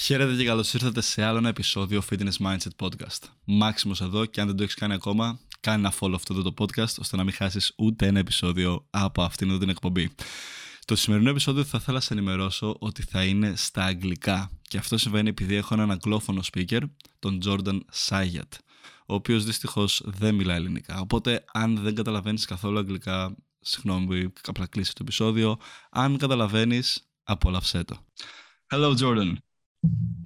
Χαίρετε και καλώς ήρθατε σε άλλο ένα επεισόδιο Fitness Mindset Podcast. Μάξιμος εδώ και αν δεν το έχεις κάνει ακόμα, κάνε ένα follow αυτό το podcast ώστε να μην χάσεις ούτε ένα επεισόδιο από αυτήν εδώ την εκπομπή. Το σημερινό επεισόδιο θα ήθελα να σε ενημερώσω ότι θα είναι στα αγγλικά και αυτό συμβαίνει επειδή έχω έναν αγγλόφωνο speaker, τον Jordan Sayat, ο οποίος δυστυχώς δεν μιλά ελληνικά. Οπότε αν δεν καταλαβαίνεις καθόλου αγγλικά, συγγνώμη, απλά κλείσει το επεισόδιο. Αν καταλαβαίνεις, απόλαυσέ το. Hello Jordan.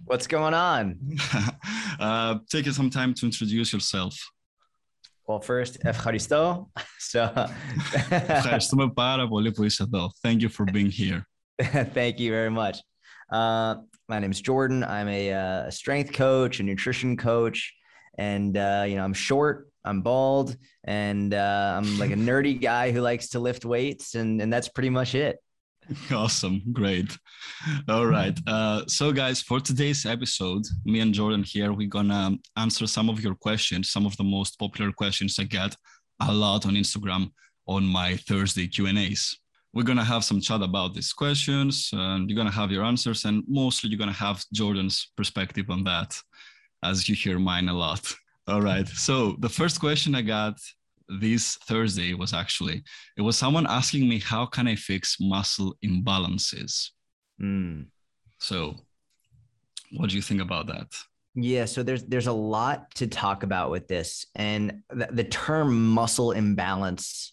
What's going on? uh, take some time to introduce yourself. Well, first, ευχαριστώ. So, Ευχαριστούμε πάρα πολύ που είσαι εδώ. Thank you for being here. thank you very much. Uh, my name is Jordan. I'm a uh, strength coach, a nutrition coach, and uh, you know I'm short, I'm bald, and uh, I'm like a nerdy guy who likes to lift weights, and and that's pretty much it. Awesome. Great. All right. Uh, so, guys, for today's episode, me and Jordan here, we're to answer some of your questions, some of the most popular questions I get a lot on Instagram on my Thursday Q&As. We're going to have some chat about these questions and you're to have your answers and mostly you're to have Jordan's perspective on that as you hear mine a lot. All right. So the first question I got this Thursday was actually it was someone asking me how can I fix muscle imbalances. Mm. So, what do you think about that? Yeah, so there's there's a lot to talk about with this, and the, the term muscle imbalance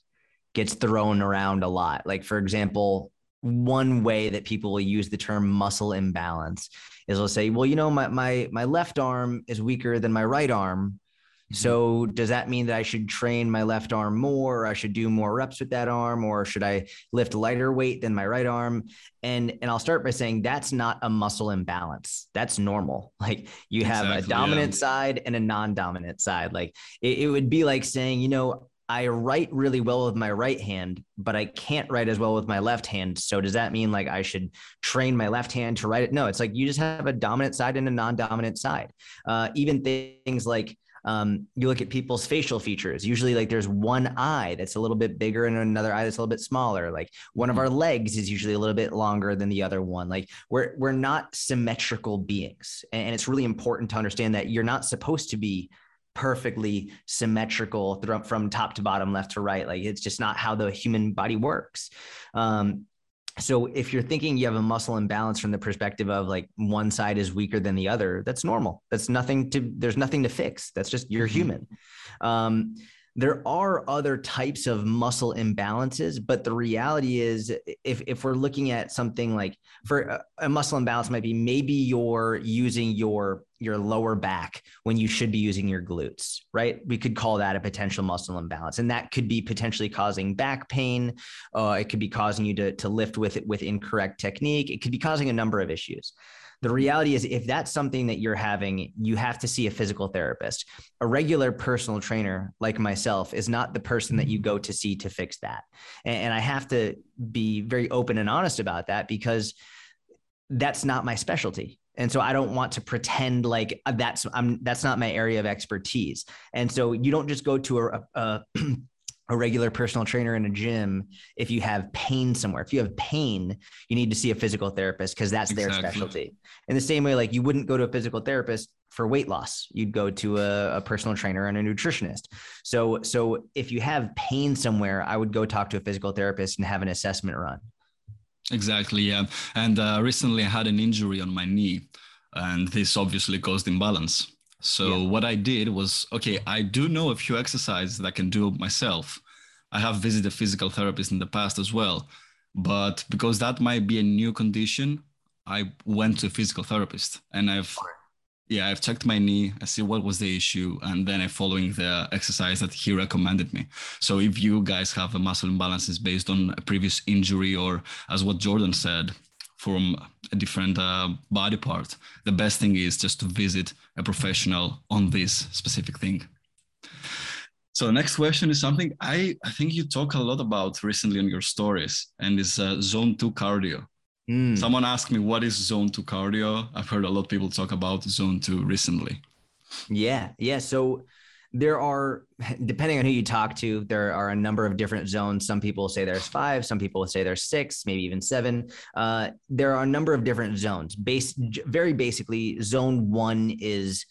gets thrown around a lot. Like for example, one way that people will use the term muscle imbalance is they'll say, "Well, you know, my my my left arm is weaker than my right arm." Mm-hmm. So does that mean that I should train my left arm more? Or I should do more reps with that arm, or should I lift lighter weight than my right arm? And and I'll start by saying that's not a muscle imbalance. That's normal. Like you have exactly, a dominant yeah. side and a non-dominant side. Like it, it would be like saying, you know, I write really well with my right hand, but I can't write as well with my left hand. So does that mean like I should train my left hand to write it? No, it's like you just have a dominant side and a non-dominant side. Uh, even things like um, you look at people's facial features. Usually like there's one eye that's a little bit bigger and another eye that's a little bit smaller. Like one of mm-hmm. our legs is usually a little bit longer than the other one. Like we're we're not symmetrical beings and it's really important to understand that you're not supposed to be perfectly symmetrical from top to bottom left to right. Like it's just not how the human body works. Um, so if you're thinking you have a muscle imbalance from the perspective of like one side is weaker than the other that's normal. That's nothing to there's nothing to fix. That's just you're mm-hmm. human. Um, there are other types of muscle imbalances but the reality is if, if we're looking at something like for a, a muscle imbalance might be maybe you're using your your lower back when you should be using your glutes, right? We could call that a potential muscle imbalance. And that could be potentially causing back pain. Uh, it could be causing you to, to lift with it with incorrect technique. It could be causing a number of issues. The reality is, if that's something that you're having, you have to see a physical therapist. A regular personal trainer like myself is not the person that you go to see to fix that. And, and I have to be very open and honest about that because that's not my specialty and so i don't want to pretend like uh, that's i'm that's not my area of expertise. And so you don't just go to a, a, a regular personal trainer in a gym if you have pain somewhere. If you have pain you need to see a physical therapist because that's exactly. their specialty. In the same way like you wouldn't go to a physical therapist for weight loss. You'd go to a, a personal trainer and a nutritionist. So so if you have pain somewhere i would go talk to a physical therapist and have an assessment run Exactly, yeah. And uh, recently I had an injury on my knee, and this obviously caused imbalance. So yeah. what I did was, okay, I do know a few exercises that I can do myself. I have visited a physical therapist in the past as well, but because that might be a new condition, I went to a physical therapist, and I've yeah, I've checked my knee. I see what was the issue, and then I'm following the exercise that he recommended me. So if you guys have a muscle imbalances based on a previous injury, or as what Jordan said, from a different uh, body part, the best thing is just to visit a professional on this specific thing. So next question is something I, I think you talk a lot about recently on your stories, and is uh, zone two cardio. Mm. Someone asked me, what is zone two cardio? I've heard a lot of people talk about zone two recently. Yeah. Yeah. So there are depending on who you talk to there are a number of different zones some people say there's five some people say there's six maybe even seven uh, there are a number of different zones based very basically zone one is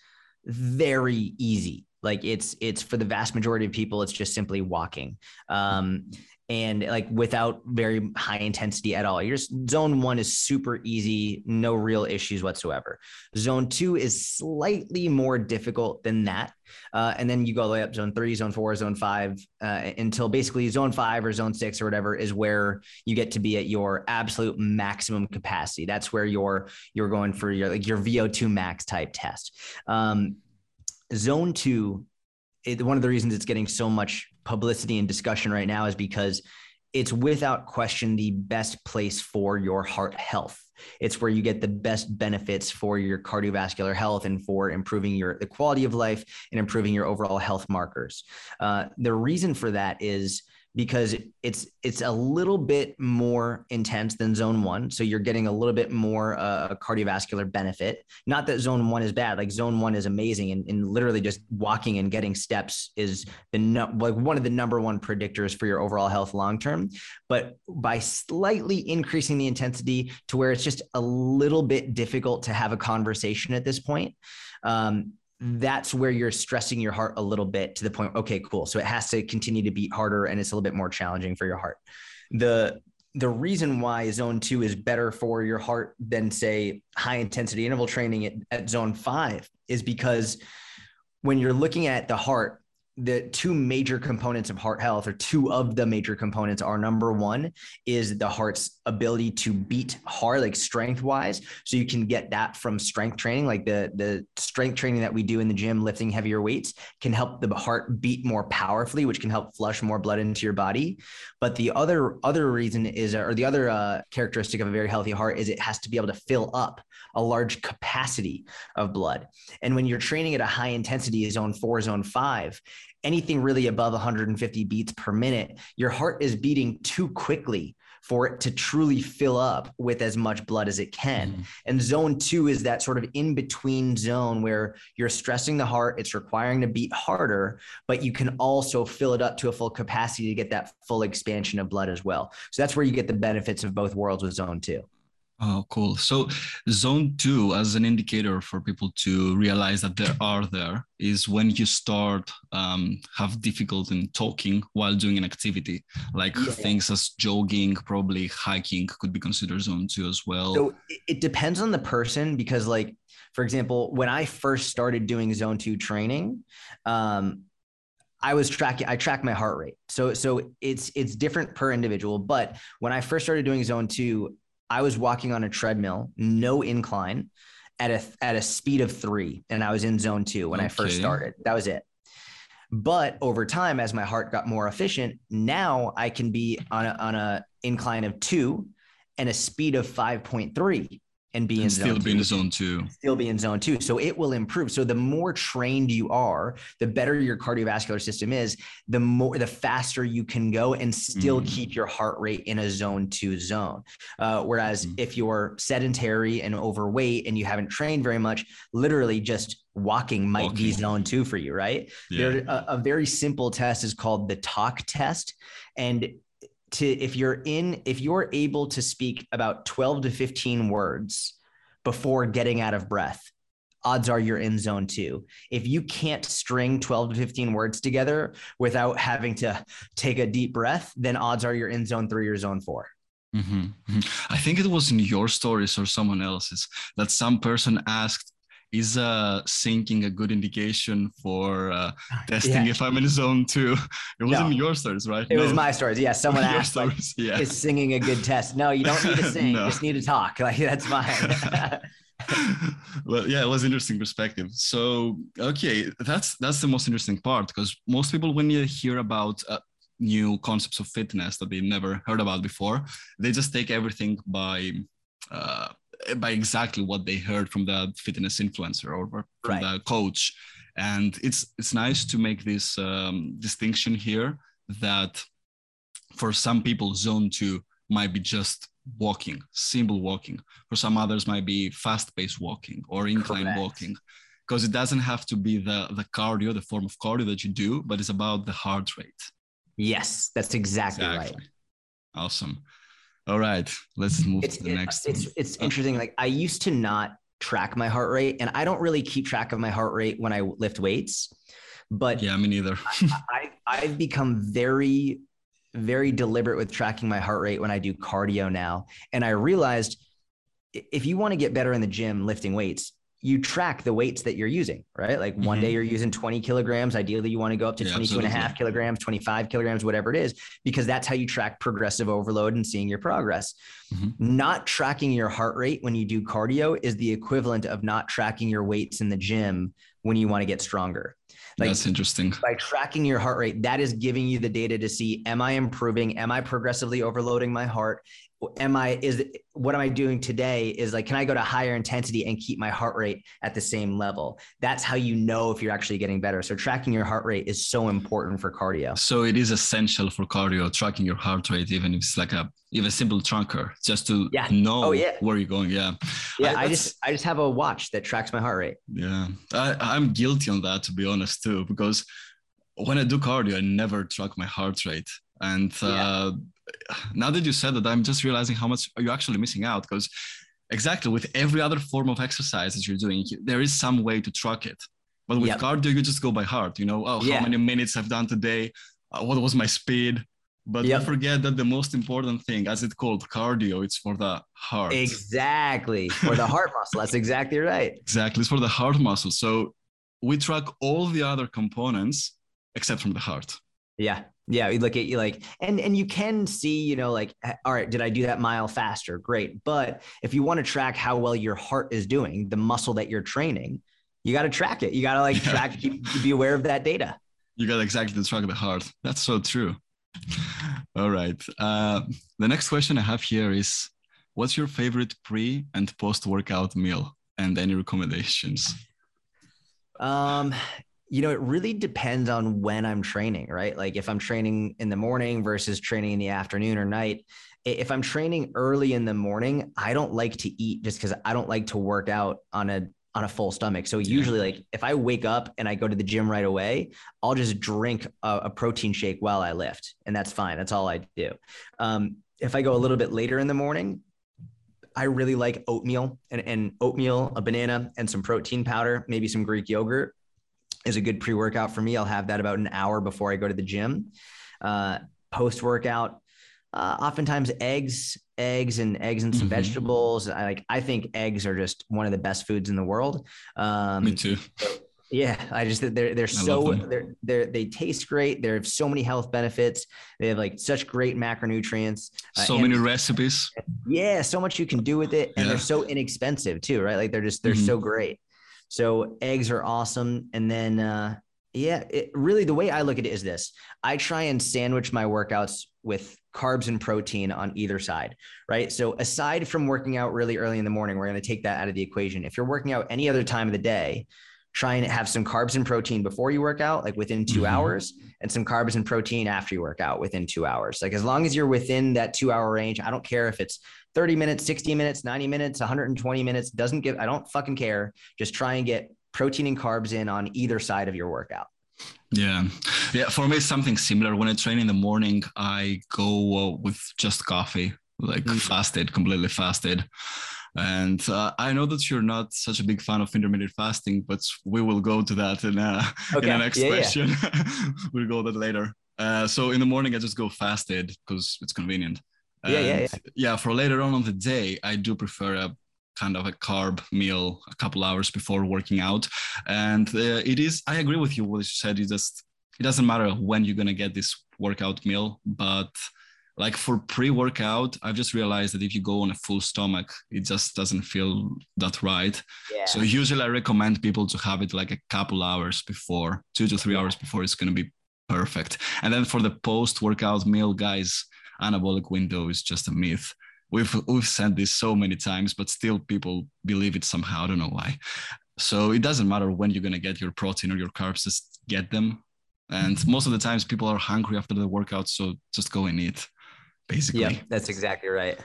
very easy like it's it's for the vast majority of people it's just simply walking um, and like without very high intensity at all. Your zone one is super easy, no real issues whatsoever. Zone two is slightly more difficult than that. Uh, and then you go all the way up zone three, zone four, zone five, uh, until basically zone five or zone six or whatever is where you get to be at your absolute maximum capacity. That's where you're you're going for your like your VO2 max type test. Um, zone two, it, one of the reasons it's getting so much publicity and discussion right now is because it's without question the best place for your heart health. It's where you get the best benefits for your cardiovascular health and for improving your the quality of life and improving your overall health markers. Uh, the reason for that is because it's it's a little bit more intense than zone one. So you're getting a little bit more uh, cardiovascular benefit. Not that zone one is bad like zone one is amazing and, and literally just walking and getting steps is the no, like one of the number one predictors for your overall health long term. But by slightly increasing the intensity to where it's just a little bit difficult to have a conversation at this point um, that's where you're stressing your heart a little bit to the point okay cool. So it has to continue to beat harder and it's a little bit more challenging for your heart. The the reason why zone 2 is better for your heart than say high intensity interval training at, at zone 5 is because when you're looking at the heart the two major components of heart health or two of the major components are number one is the heart's ability to beat hard like strength wise so you can get that from strength training like the the strength training that we do in the gym lifting heavier weights can help the heart beat more powerfully which can help flush more blood into your body. But the other other reason is or the other uh, characteristic of a very healthy heart is it has to be able to fill up a large capacity of blood. And when you're training at a high intensity zone 4 zone 5 anything really above 150 beats per minute, your heart is beating too quickly for it to truly fill up with as much blood as it can. Mm-hmm. And zone two is that sort of in between zone where you're stressing the heart, it's requiring to beat harder, but you can also fill it up to a full capacity to get that full expansion of blood as well. So that's where you get the benefits of both worlds with zone two. Oh, cool. So, zone two, as an indicator for people to realize that they are there, is when you start um, have difficulty in talking while doing an activity, like yeah. things as jogging, probably hiking could be considered zone two as well. So it depends on the person because, like, for example, when I first started doing zone two training, um, I was tracking I track my heart rate. So so it's it's different per individual, but when I first started doing zone 2, I was walking on a treadmill, no incline, at a at a speed of three, and I was in zone two when okay. I first started. That was it. But over time, as my heart got more efficient, now I can be on a on a incline of two and a speed of five point three and be and in still zone be two. in zone two. Still be in zone two. So it will improve. So the more trained you are, the better your cardiovascular system is, the more the faster you can go and still mm. keep your heart rate in a zone two zone. Uh, whereas mm. if you're sedentary and overweight and you haven't trained very much, literally just walking might walking. be zone two for you, right? Yeah. There, a, a very simple test is called the talk test. And to if you're in if you're able to speak about 12 to 15 words before getting out of breath odds are you're in zone 2 if you can't string 12 to 15 words together without having to take a deep breath then odds are you're in zone 3 or zone 4 mm-hmm. mm-hmm. i think it was in your stories or someone else's that some person asked is uh syncing a good indication for uh, testing yeah. if I'm in a zone two? It wasn't no. your stories, right? It no. was my stories. Yeah, someone asked, like, yeah. "Is singing a good test?" No, you don't need to sing. no. You just need to talk. Like that's fine. well, yeah, it was interesting perspective. So, okay, that's that's the most interesting part because most people, when you hear about uh, new concepts of fitness that they never heard about before, they just take everything by uh, by exactly what they heard from the fitness influencer or from right. the coach and it's it's nice to make this um, distinction here that for some people zone two might be just walking simple walking for some others might be fast paced walking or incline Correct. walking because it doesn't have to be the the cardio, the form of cardio that you do, but it's about the heart rate. Yes, that's exactly, exactly. right. Awesome. All right, let's move it's, to the next. It's one. it's interesting. Like I used to not track my heart rate, and I don't really keep track of my heart rate when I lift weights. But yeah, me neither. I, I I've become very very deliberate with tracking my heart rate when I do cardio now, and I realized if you want to get better in the gym lifting weights, you track the weights that you're using, right? Like one mm-hmm. day you're using 20 kilograms. Ideally, you want to go up to yeah, 22 absolutely. and a half kilograms, 25 kilograms, whatever it is, because that's how you track progressive overload and seeing your progress. Mm-hmm. Not tracking your heart rate when you do cardio is the equivalent of not tracking your weights in the gym when you want to get stronger. Like, That's interesting. By tracking your heart rate, that is giving you the data to see: Am I improving? Am I progressively overloading my heart? Am I is what am I doing today is like can I go to higher intensity and keep my heart rate at the same level? That's how you know if you're actually getting better. So tracking your heart rate is so important for cardio. So it is essential for cardio tracking your heart rate even if it's like a even a simple tracker just to yeah. know oh, yeah. where you're going. Yeah. Yeah, I, I just I just have a watch that tracks my heart rate. Yeah. I I'm guilty on that to be honest too because when I do cardio I never track my heart rate and uh, now that you said that, I'm just realizing how much you're actually missing out because exactly with every other form of exercise that you're doing, there is some way to track it. But with yep. cardio, you just go by heart. You know, oh, yeah. how many minutes I've done today? Uh, what was my speed? But yep. don't forget that the most important thing, as it's called cardio, it's for the heart. Exactly. For the heart muscle. That's exactly right. Exactly. It's for the heart muscle. So we track all the other components except from the heart. Yeah. Yeah. You look at you like, and, and you can see, you know, like, all right, did I do that mile faster? Great. But if you want to track how well your heart is doing, the muscle that you're training, you got to track it. You got to like yeah. track, be aware of that data. You got exactly to track the heart. That's so true. All right. Uh, the next question I have here is what's your favorite pre and post workout meal and any recommendations? Um, you know, it really depends on when I'm training, right? Like if I'm training in the morning versus training in the afternoon or night. If I'm training early in the morning, I don't like to eat just because I don't like to work out on a on a full stomach. So usually, like if I wake up and I go to the gym right away, I'll just drink a, a protein shake while I lift, and that's fine. That's all I do. Um, if I go a little bit later in the morning, I really like oatmeal and, and oatmeal, a banana, and some protein powder, maybe some Greek yogurt is a good pre workout for me. I'll have that about an hour before I go to the gym. Uh, Post workout, uh, oftentimes eggs, eggs and eggs and some mm-hmm. vegetables. I like. I think eggs are just one of the best foods in the world. Um, me too. Yeah, I just they're they're so they're they they taste great. They have so many health benefits. They have like such great macronutrients. Uh, so many recipes. Yeah, so much you can do with it, and yeah. they're so inexpensive too, right? Like they're just they're mm-hmm. so great. So eggs are awesome. And then, uh, yeah, it, really the way I look at it is this I try and sandwich my workouts with carbs and protein on either side, right? So aside from working out really early in the morning, we're going to take that out of the equation. If you're working out any other time of the day, try and have some carbs and protein before you work out, like within 2 mm-hmm. hours, and some carbs and protein after you work out within two hours. Like as long as you're within that two hour range, I don't care if it's 30 minutes, 60 minutes, 90 minutes, 120 minutes, doesn't give, I don't fucking care. Just try and get protein and carbs in on either side of your workout. Yeah. Yeah. For me, it's something similar. When I train in the morning, I go uh, with just coffee, like mm. fasted, completely fasted. And uh, I know that you're not such a big fan of intermittent fasting, but we will go to that in, uh, okay. in the next yeah, question. Yeah. we'll go that later. Uh, so in the morning, I just go fasted because it's convenient. Yeah, yeah, yeah. Yeah, for later on in the day, I do prefer a kind of a carb meal a couple hours before working out. And uh, it is, I agree with you what you said. It just, it doesn't matter when you're going to get this workout meal, but like for pre-workout i've just realized that if you go on a full stomach it just doesn't feel that right. Yeah. so usually i recommend people to have it like a couple hours before two to three hours before it's going to be perfect. And then for the post-workout meal guys anabolic window is just a myth. We've we've said this so many times but still people believe it somehow. I don't know why. So it doesn't matter when you're going to get your protein or your carbs just get them. And most of the times people are hungry after the workout so just go and eat basically. Yeah, that's exactly right.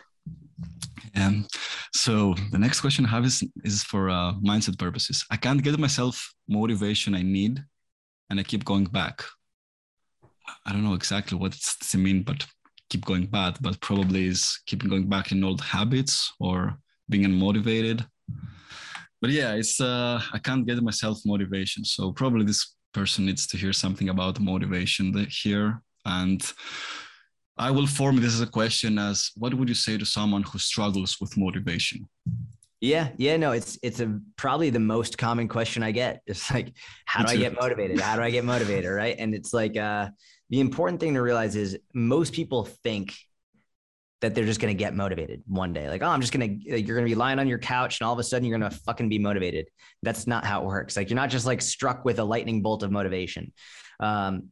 Um, so the next question I have is, is for uh, mindset purposes. I can't get myself motivation I need, and I keep going back. I don't know exactly what it mean, but keep going back. But probably is keeping going back in old habits or being unmotivated. But yeah, it's uh, I can't get myself motivation. So probably this person needs to hear something about motivation here and I will form this as a question as what would you say to someone who struggles with motivation? Yeah, yeah, no, it's it's a probably the most common question I get. It's like, how do I get motivated? How do I get motivated? Right. And it's like uh the important thing to realize is most people think that they're just going to get motivated one day. Like, oh, I'm just going to, you're going to be lying on your couch and all of a sudden you're going to fucking be motivated. That's not how it works. Like, you're not just like struck with a lightning bolt of motivation. Um,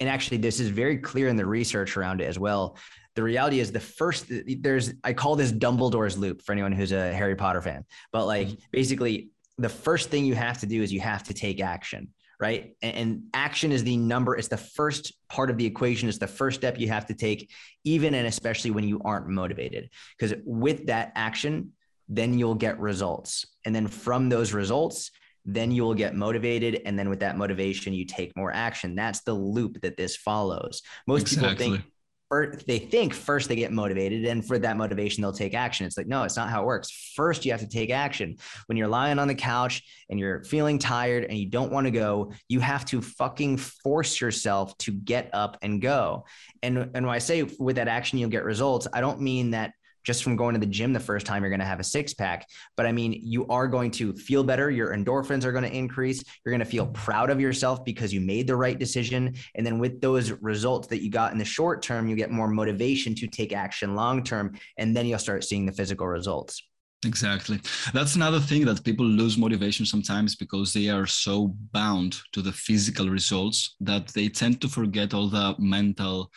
and actually this is very clear in the research around it as well. The reality is the first there's i call this dumbledore's loop for anyone who's a harry potter fan. But like mm-hmm. basically the first thing you have to do is you have to take action right? And, and action is the number it's the first part of the equation. It's the first step you have to take even and especially when you aren't motivated. Because with that action then you'll get results. And then from those results then you will get motivated and then with that motivation you take more action. That's the loop that this follows. Most exactly. people think or they think first they get motivated and for that motivation they'll take action. It's like no it's not how it works. First you have to take action. When you're lying on the couch and you're feeling tired and you don't want to go you have to fucking force yourself to get up and go. And and when i say with that action you'll get results i don't mean that just from going to the gym the first time you're going to have a six pack. But i mean you are going to feel better. Your endorphins are going to increase. You're going to feel proud of yourself because you made the right decision. And then with those results that you got in the short term you get more motivation to take action long term and then you'll start seeing the physical results. Exactly. That's another thing that people lose motivation sometimes because they are so bound to the physical results that they tend to forget all the mental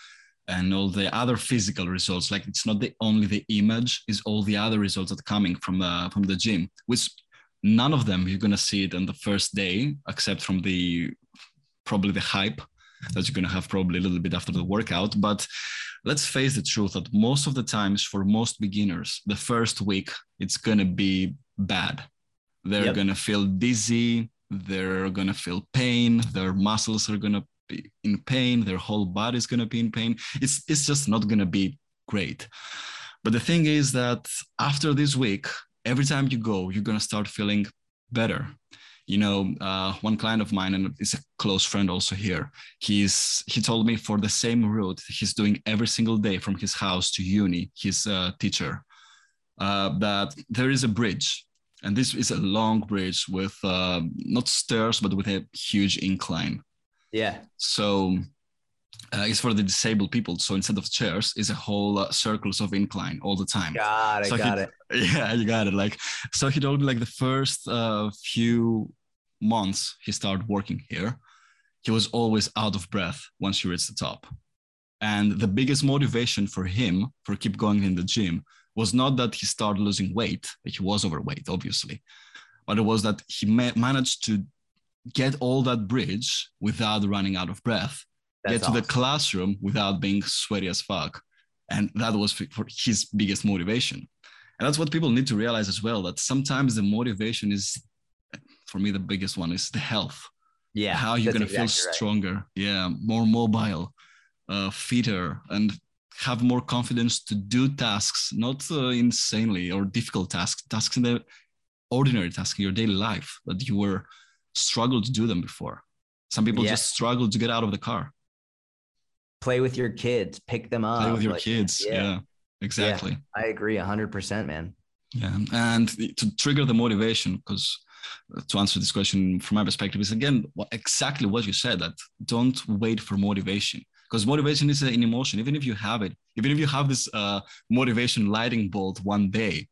and all the other physical results like it's not the only the image is all the other results that are coming from the from the gym which none of them you're going to see it on the first day except from the probably the hype that you're going to have probably a little bit after the workout but let's face the truth that most of the times for most beginners the first week it's going to be bad they're yep. going to feel dizzy they're going to feel pain their muscles are going to be in pain their whole body is going to be in pain. It's it's just not going to be great. But the thing is that after this week every time you go you're going to start feeling better. You know uh, one client of mine and is a close friend also here he's he told me for the same route he's doing every single day from his house to uni his uh, teacher. Uh, that there is a bridge and this is a long bridge with uh, not stairs but with a huge incline yeah. So uh, it's for the disabled people. So instead of chairs, it's a whole uh, circles of incline all the time. Got it. So got he, it. Yeah, you got it. Like so, he told me like the first uh, few months he started working here, he was always out of breath once he reached the top. And the biggest motivation for him for keep going in the gym was not that he started losing weight. He was overweight, obviously, but it was that he ma- managed to get all that bridge without running out of breath, That's get to the classroom without being sweaty as fuck. And that was for his biggest motivation. And that's what people need to realize as well that sometimes the motivation is, for me, the biggest one is the health. Yeah. How you're going to exactly feel stronger. Right. Yeah. More mobile, uh, fitter, and have more confidence to do tasks, not uh, insanely or difficult tasks, tasks in the ordinary tasks in your daily life that you were struggled to do them before. Some people yeah. just struggle to get out of the car. Play with your kids, pick them up. Play with your like, kids. Yeah, yeah exactly. Yeah, I agree 100%, man. Yeah. And to trigger the motivation, because to answer this question from my perspective is again exactly what you said that don't wait for motivation because motivation is an emotion even if you have it even if you have this uh, motivation lighting bolt one day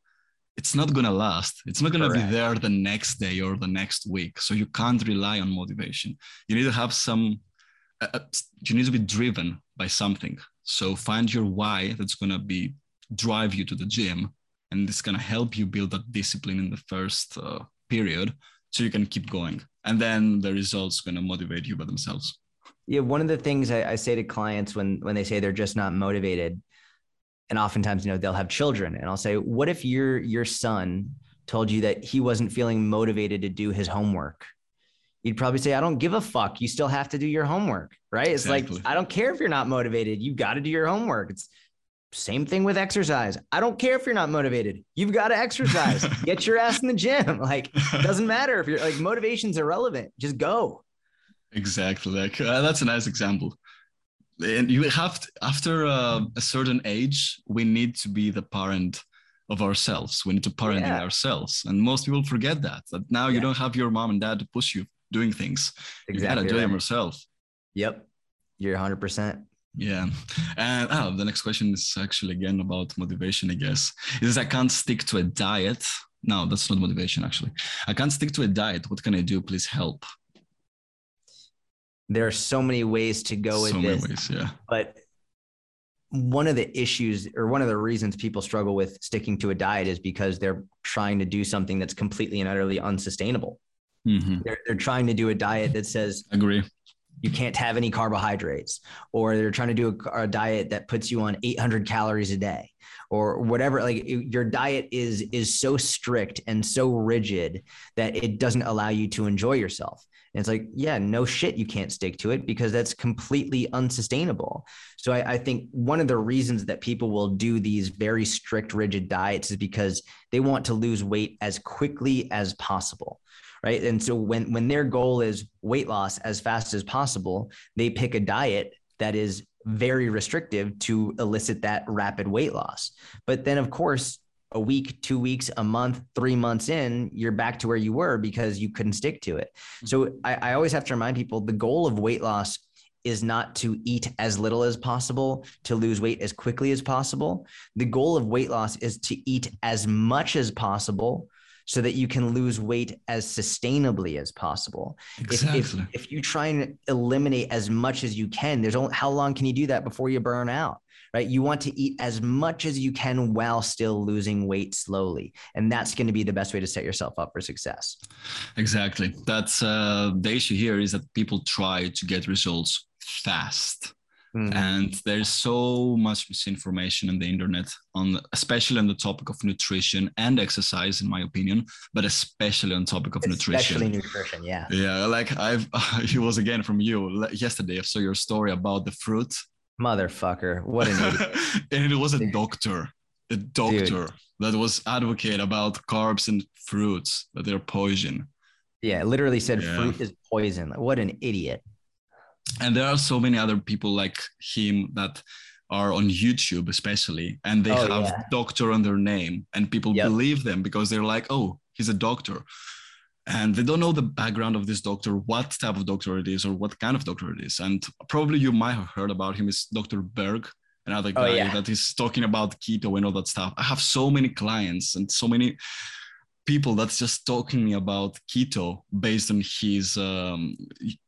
it's not going to last. It's not going to be there the next day or the next week. So you can't rely on motivation. You need to have some, uh, uh you need to be driven by something. So find your why that's going to be drive you to the gym. And it's going to help you build that discipline in the first uh, period so you can keep going. And then the results going to motivate you by themselves. Yeah. One of the things I, I say to clients when, when they say they're just not motivated and oftentimes, you know, they'll have children, and I'll say, "What if your your son told you that he wasn't feeling motivated to do his homework?" You'd probably say, "I don't give a fuck. You still have to do your homework, right?" It's Exactly. like I don't care if you're not motivated. You've got to do your homework. It's same thing with exercise. I don't care if you're not motivated. You've got to exercise. Get your ass in the gym. Like it doesn't matter if you're like motivation's irrelevant. Just go. Exactly. Like uh, that's a nice example. And you have to, after uh, a certain age, we need to be the parent of ourselves. We need to parent Yeah. ourselves, and most people forget that. That now you don't have your mom and dad to push you doing things. You gotta do right. them yourself. Yep. You're 100%. Yeah. And oh, the next question is actually again about motivation, I guess. Is I can't stick to a diet. No, that's not motivation, actually. I can't stick to a diet. What can I do? Please help. There are so many ways to go with so many this, ways. Yeah. but one of the issues or one of the reasons people struggle with sticking to a diet is because they're trying to do something that's completely and utterly unsustainable. Mhm. They're, they're trying to do a diet that says Agree. you can't have any carbohydrates, or they're trying to do a, a diet that puts you on 800 calories a day, or whatever. Like it- your diet is is so strict and so rigid that it doesn't allow you to enjoy yourself. And it's like, yeah, no shit, you can't stick to it because that's completely unsustainable. So I, I think one of the reasons that people will do these very strict, rigid diets is because they want to lose weight as quickly as possible right and so when when their goal is weight loss as fast as possible they pick a diet that is very restrictive to elicit that rapid weight loss. But then of course a week two weeks a month three months in you're back to where you were because you couldn't stick to it. Mm-hmm. So I, I always have to remind people the goal of weight loss is not to eat as little as possible to lose weight as quickly as possible. The goal of weight loss is to eat as much as possible so that you can lose weight as sustainably as possible. If, Exactly. if, if you try and eliminate as much as you can, there's only how long can you do that before you burn out? Right. You want to eat as much as you can while still losing weight slowly. And that's going to be the best way to set yourself up for success. Exactly. That's uh, the issue here is that people try to get results fast. Mhm. And there's so much misinformation on the internet on especially on the topic of nutrition and exercise, in my opinion, but especially on topic of Especially nutrition. nutrition. Yeah. Yeah, like I've it was again from you yesterday. I saw your story about the fruit. Motherfucker. What an idiot. and it was a doctor, a doctor that was advocate about carbs and fruits that they're poison. Yeah. Literally said Yeah. fruit is poison. Like, what an idiot. And there are so many other people like him that are on YouTube especially and they Oh, have yeah. doctor on their name and people Yep. believe them because they're like oh he's a doctor and they don't know the background of this doctor what type of doctor it is or what kind of doctor it is and probably you might have heard about him is Dr. Berg another Oh, guy yeah. that is talking about keto and all that stuff I have so many clients and so many people that's just talking about keto based on his um,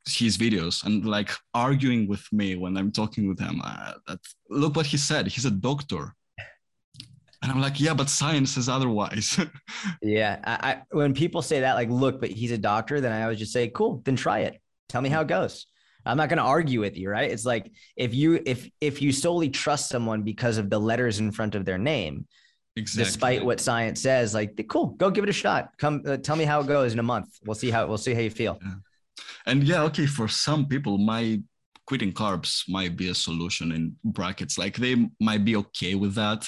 his videos and like arguing with me when I'm talking with him. Uh, that look what he said. He's a doctor, and I'm like, yeah, but science says otherwise. Yeah. I, I when people say that, like, look, but he's a doctor, then I always just say, cool, then try it. Tell me how it goes. I'm not going to argue with you, right? It's like if you if if you solely trust someone because of the letters in front of their name, exactly. despite what science says, like, cool, go give it a shot. Come, uh, tell me how it goes in a month. We'll see how we'll see how you feel. And yeah, okay, for some people, my quitting carbs might be a solution in brackets. Like they might be okay with that.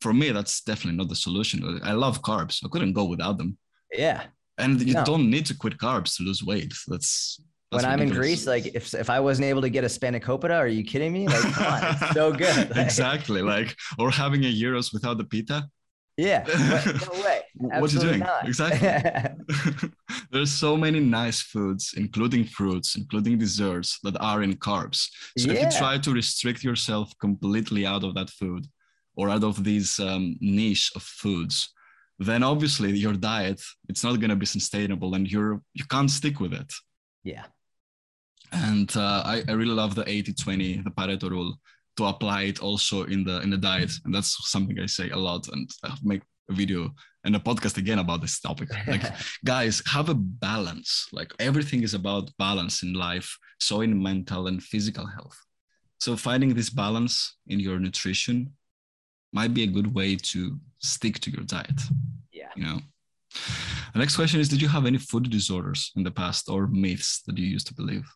For me, that's definitely not the solution. I love carbs. I couldn't go without them. Yeah. And you No. don't need to quit carbs to lose weight. That's, that's when I'm in. Greece, like if if I wasn't able to get a spanakopita, are you kidding me? Like, come on, it's so good. Like, exactly. Like, or having a gyros without the pita. Yeah. No way. What you doing? not. Exactly. There's so many nice foods, including fruits, including desserts that are in carbs. So if you try to restrict yourself completely out of that food or out of these um, niche of foods, then obviously your diet it's not going to be sustainable and you're you can't stick with it. yeah. And uh, I, I really love the 80-20, the Pareto rule, to apply it also in the in the diet. And that's something I say a lot. And I make a video and a podcast again about this topic. Like, guys, have a balance. Like everything is about balance in life, so in mental and physical health. So finding this balance in your nutrition might be a good way to stick to your diet. Yeah. You know. The next question is Did you have any food disorders in the past or myths that you used to believe?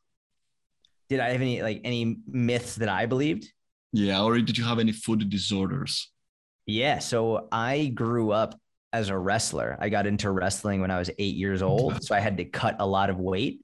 Did I have any like any myths that I believed? Yeah, or did you have any food disorders? Yeah, so I grew up as a wrestler. I got into wrestling when I was 8 years old, so I had to cut a lot of weight.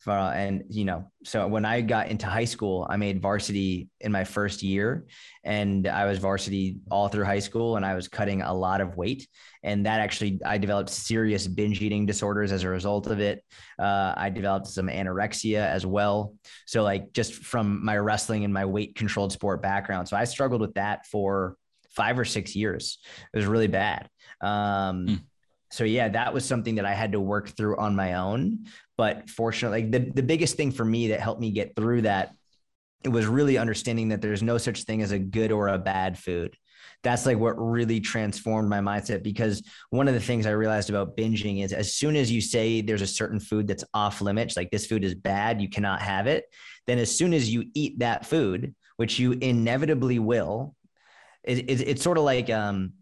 For, and you know, so when I got into high school, I made varsity in my first year, and I was varsity all through high school, and I was cutting a lot of weight, and that actually I developed serious binge eating disorders as a result of it. Uh, I developed some anorexia as well. So like just from my wrestling and my weight controlled sport background, so I struggled with that for five or six years. It was really bad. Um, mm so yeah, that was something that I had to work through on my own. But fortunately, the, the biggest thing for me that helped me get through that, it was really understanding that there's no such thing as a good or a bad food. That's like what really transformed my mindset because one of the things I realized about binging is as soon as you say there's a certain food that's off limits, like this food is bad, you cannot have it, then as soon as you eat that food, which you inevitably will, it, it, it's sort of like um,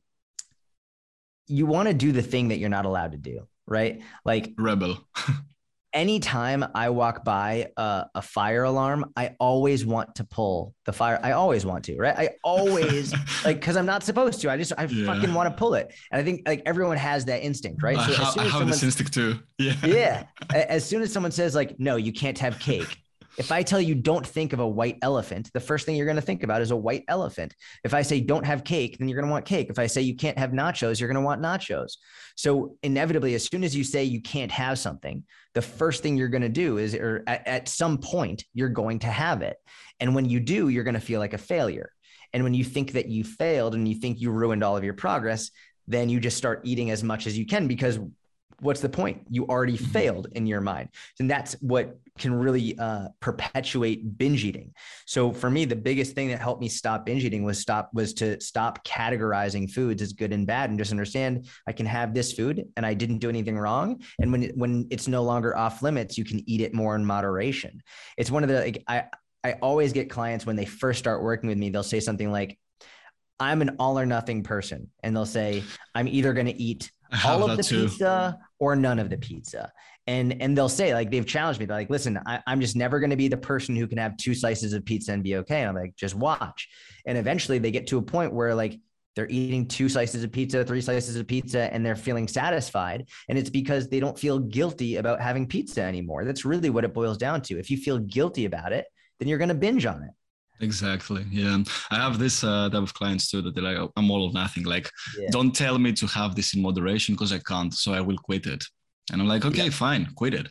you want to do the thing that you're not allowed to do, right? Like rebel. anytime I walk by a, a, fire alarm, I always want to pull the fire. I always want to, right? I always like because I'm not supposed to. I just I yeah. fucking want to pull it, and I think like everyone has that instinct, right? So I, as soon as I have this instinct too. Yeah. Yeah. As soon as someone says like, no, you can't have cake, if I tell you don't think of a white elephant, the first thing you're going to think about is a white elephant. If I say don't have cake, then you're going to want cake. If I say you can't have nachos, you're going to want nachos. So inevitably, as soon as you say you can't have something, the first thing you're going to do is, or at, at some point, you're going to have it. And when you do, you're going to feel like a failure. And when you think that you failed and you think you ruined all of your progress, then you just start eating as much as you can because what's the point? You already mm-hmm. failed in your mind. And that's what can really uh, perpetuate binge eating. So for me, the biggest thing that helped me stop binge eating was stop was to stop categorizing foods as good and bad and just understand I can have this food and I didn't do anything wrong. And when when it's no longer off limits, you can eat it more in moderation. It's one of the like I I always get clients when they first start working with me, they'll say something like, I'm an all or nothing person. And they'll say, I'm either going to eat all of the too. pizza or none of the pizza. And and they'll say like they've challenged me. They're like, listen, I, am just never going to be the person who can have two slices of pizza and be okay. And I'm like, just watch. And eventually they get to a point where like they're eating two slices of pizza, three slices of pizza, and they're feeling satisfied. And it's because they don't feel guilty about having pizza anymore. That's really what it boils down to. If you feel guilty about it, then you're going to binge on it. Exactly. Yeah. I have this uh, type of clients too that they're like, I'm all or nothing. Like, yeah. don't tell me to have this in moderation because I can't. So I will quit it. And I'm like, okay, yeah. fine, quit it.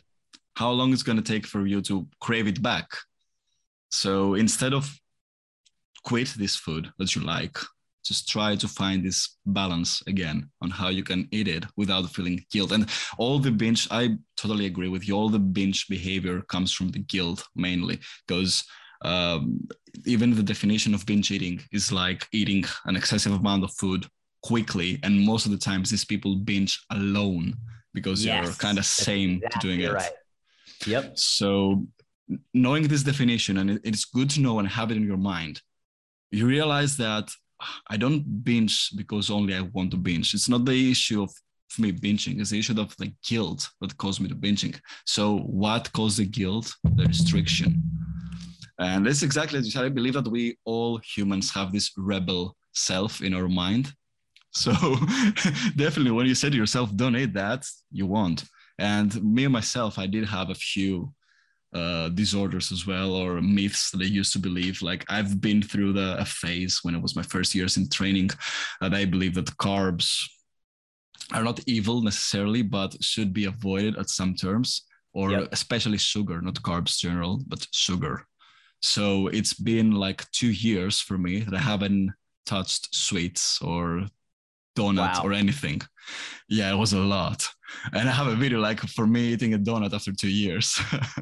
How long is going to take for you to crave it back? So instead of quit this food that you like, just try to find this balance again on how you can eat it without feeling guilt. And all the binge, I totally agree with you. All the binge behavior comes from the guilt mainly because um, even the definition of binge eating is like eating an excessive amount of food quickly and most of the times these people binge alone because yes, you're kind of same exactly to doing it. right. yep. So knowing this definition and it's good to know and have it in your mind you realize that i don't binge because only i want to binge. It's not the issue of for me binging it's the issue of the guilt that caused me to binging. So what caused the guilt? The restriction and that's exactly as you said. I believe that we all humans have this rebel self in our mind. So definitely when you say to yourself, don't eat that, you won't. And me and myself, I did have a few uh, disorders as well or myths that I used to believe. Like I've been through the a phase when it was my first years in training that I believe that carbs are not evil necessarily, but should be avoided at some terms, or yep. especially sugar, not carbs general, but sugar. So it's been like two years for me that I haven't touched sweets or donuts wow. or anything. Yeah, it was a lot. And I have a video like for me eating a donut after two years.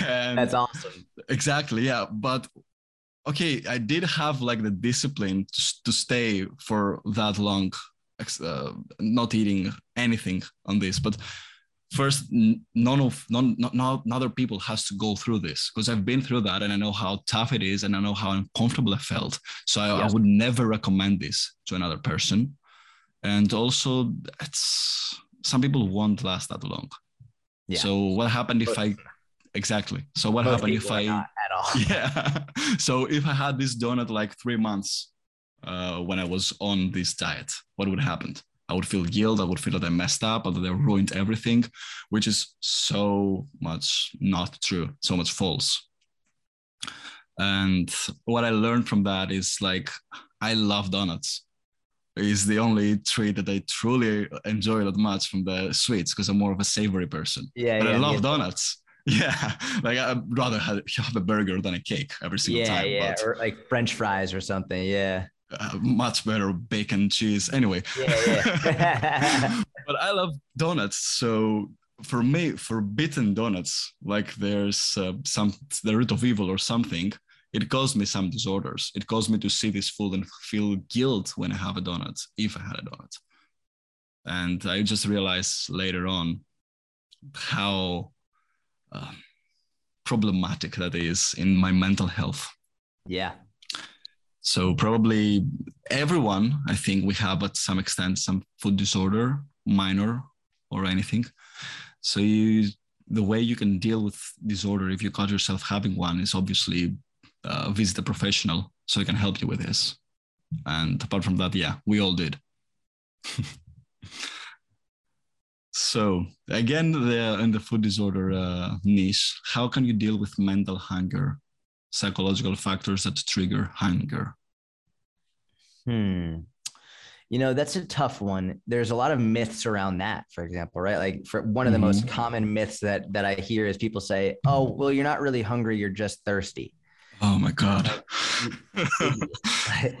That's awesome. Exactly. Yeah. But okay, I did have like the discipline to, to stay for that long, uh, not eating anything on this. But first none of none not, not other people has to go through this because i've been through that and i know how tough it is and i know how uncomfortable i felt. So I, yes. I would never recommend this to another person. And also it's some people won't last that long. Yeah. so what happened if i exactly. So what happened if i at all. Yeah. So if i had this donut like three months uh, when i was on this diet what would happen I would feel guilt. I would feel that I messed up or that I ruined everything, which is so much not true, so much false. And what I learned from that is like, I love donuts. Is the only treat that I truly enjoy that much from the sweets because I'm more of a savory person. Yeah, but yeah, I love yeah. donuts. Yeah, like I'd rather have, have a burger than a cake every single yeah, time. Yeah, yeah, or like French fries or something. Yeah uh, much better bacon cheese. Anyway. Yeah, yeah. but i love donuts. So for me forbidden donuts like there's uh, some the root of evil or something it caused me some disorders. It caused me to see this food and feel guilt when i have a donut if i had a donut. And i just realized later on how uh, problematic that is in my mental health. Yeah so probably everyone, I think we have at some extent some food disorder, minor or anything. So you, the way you can deal with disorder if you caught yourself having one is obviously uh, visit a professional so they can help you with this. And apart from that, yeah, we all did. so again, the, in the food disorder uh, niche, how can you deal with mental hunger psychological factors that trigger hunger? Hmm. You know, that's a tough one. There's a lot of myths around that, for example, right? Like for one of the mm-hmm. most common myths that that I hear is people say, "Oh, well, you're not really hungry, you're just thirsty." Oh my god.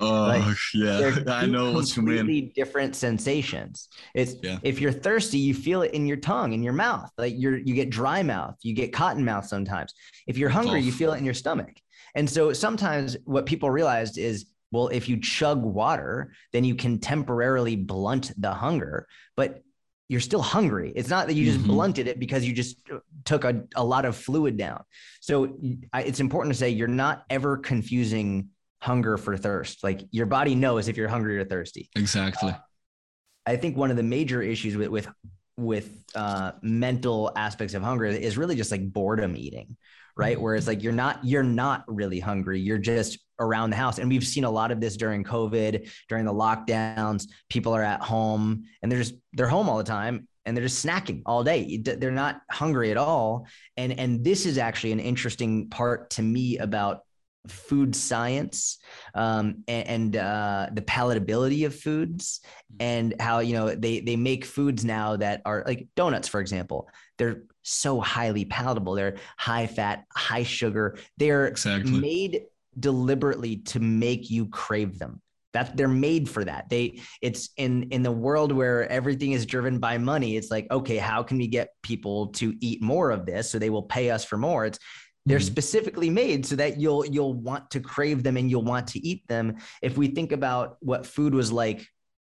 oh like, yeah, I know what you mean. Different sensations. It's yeah. if you're thirsty, you feel it in your tongue, in your mouth. Like you're you get dry mouth, you get cotton mouth sometimes. If you're hungry, oh. you feel it in your oh. stomach. And so sometimes what people realized is well, if you chug water, then you can temporarily blunt the hunger, but you're still hungry. It's not that you just mm-hmm. blunted it because you just took a, a lot of fluid down. So I, it's important to say you're not ever confusing hunger for thirst. Like your body knows if you're hungry or thirsty. Exactly. Uh, I think one of the major issues with with with uh, mental aspects of hunger is really just like boredom eating, right? Mm-hmm. Where it's like you're not you're not really hungry. You're just around the house. And we've seen a lot of this during COVID, during the lockdowns. People are at home and they're just they're home all the time and they're just snacking all day. They're not hungry at all. And and this is actually an interesting part to me about food science um, and, and uh, the palatability of foods and how you know they they make foods now that are like donuts for example they're so highly palatable. They're high fat high sugar. They're exactly. made deliberately to make you crave them. That they're made for that. They it's in in the world where everything is driven by money it's like okay how can we get people to eat more of this so they will pay us for more? It's they're mm-hmm. specifically made so that you'll you'll want to crave them and you'll want to eat them. If we think about what food was like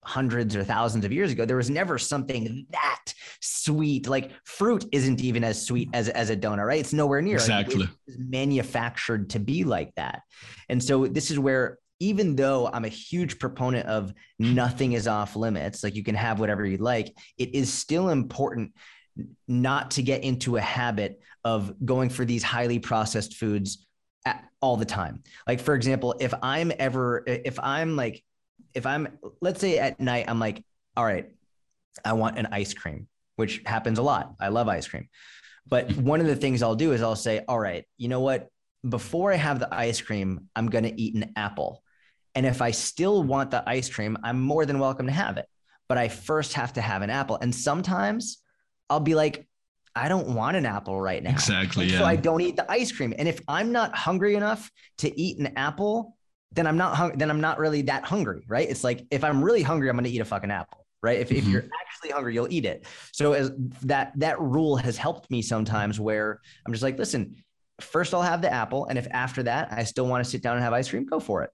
hundreds or thousands of years ago there was never something that sweet like fruit isn't even as sweet as, as a donut right? It's nowhere near exactly. It's manufactured to be like that. And so this is where even though i'm a huge proponent of nothing is off limits like you can have whatever you like it is still important not to get into a habit of going for these highly processed foods at, all the time. Like for example if i'm ever if i'm like if I'm, let's say at night, I'm like, all right, I want an ice cream, which happens a lot. I love ice cream. But mm-hmm. one of the things I'll do is I'll say, all right, you know what? Before I have the ice cream, I'm going to eat an apple. And if I still want the ice cream, I'm more than welcome to have it. But I first have to have an apple. And sometimes I'll be like, I don't want an apple right now. Exactly. Yeah. So I don't eat the ice cream. And if I'm not hungry enough to eat an apple, then I'm not hung- then I'm not really that hungry, right? It's like if I'm really hungry, I'm going to eat a fucking apple, right? If, mm-hmm. if you're actually hungry, you'll eat it. So as that that rule has helped me sometimes where I'm just like, listen, first I'll have the apple, and if after that I still want to sit down and have ice cream, go for it.